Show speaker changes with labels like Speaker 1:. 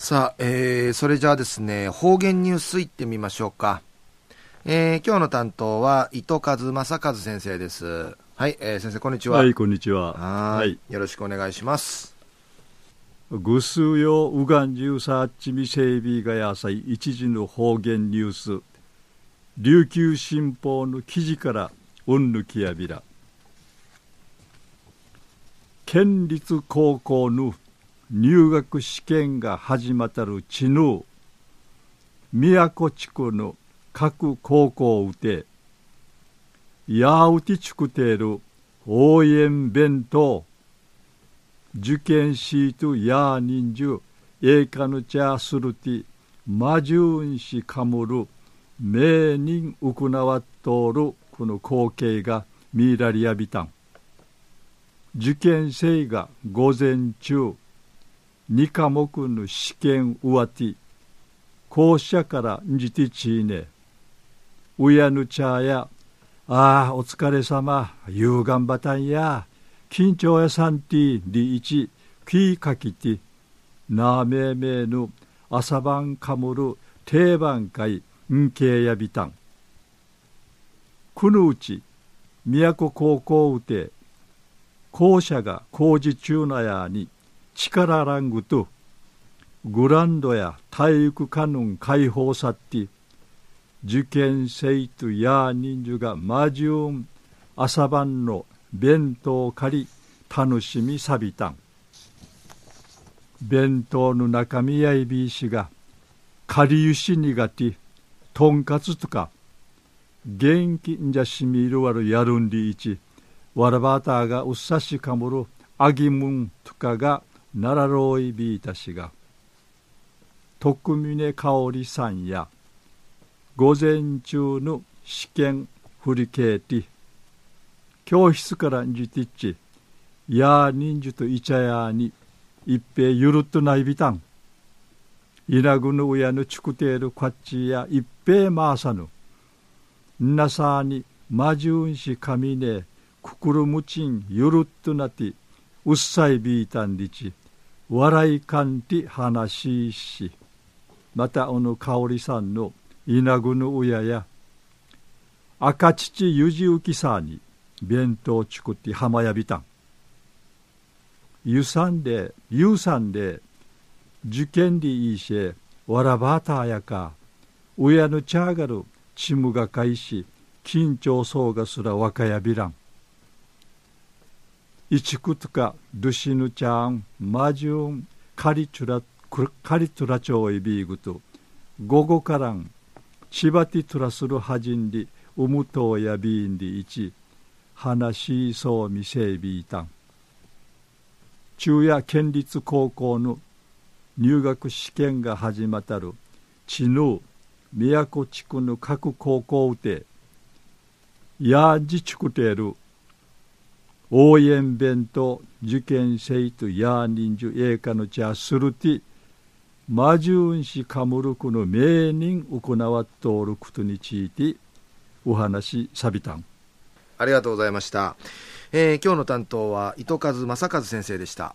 Speaker 1: さあ、えー、それじゃあですね、方言ニュースいってみましょうか。えー、今日の担当は、糸数正和先生です。はい、えー、先生、こんにちは。
Speaker 2: はい、こんにちは。
Speaker 1: はい。よろしくお願いします。
Speaker 2: ぐすようがんじゅうさっちみせいびがやさい一時の方言ニュース。琉球新報の記事からうんぬきやびら。県立高校の入学試験が始まったるちぬ宮古地区の各高校をうてやうてちくてる応援弁当受験シートや人数えかぬちゃするてまじゅんしかむる名人うくなわっとるこの光景が見られやびたん受験生が午前中2科目の試験うわて校舎からんじてちいね。うやぬちゃやああお疲れさま夕頑張たんや。緊張やさんてりい。ちきいかきて。なめめぬ朝晩かむる定番会。んけいやびたん。くぬうち都高校うて。校舎が工事中なやに。力ラングとグランドや体育館の開放さって受験生とや人数がマジュン朝晩の弁当を借り楽しみさびたん。弁当の中身やいびいしが借りゆし苦手とんかつとか元気んじゃしみるわるやるんりいちわらばたがうっさしかむるあぎむんとかがならろいびいたしが徳峰香織さんや午前中の試験振り返り教室からんじてっちや人数といちゃやに一平ゆるっとないびたん。稲ぐの親のちくてるこっちや一平まわさぬ。なさにまじゅんしかみねくくるむちんゆるっとなってうっさいびいたんりち笑いかんて話ししまたおの香織さんの稲ぐの親や赤父ゆじうきさに弁当作って浜やびたん。ゆさんでゆうさんで受験でいいしわらばたやか親のちゃがるちむがかいし緊張そうがすら若やびらん。いちくとかルシヌちゃんマジュンカリチュラカリトラチョウイビーグと午後からん千葉ティトラするはじんりうむとうやびんりいち話しそうみせいびいたん。中夜県立高校の入学試験が始まったる知能宮古地区の各高校でやんじちくてる応援弁と受験生とや人数栄華の茶するて魔獣しかむるくの名人行わっとおることについてお話さびたん。
Speaker 1: ありがとうございました、えー、今日の担当は糸数正和先生でした。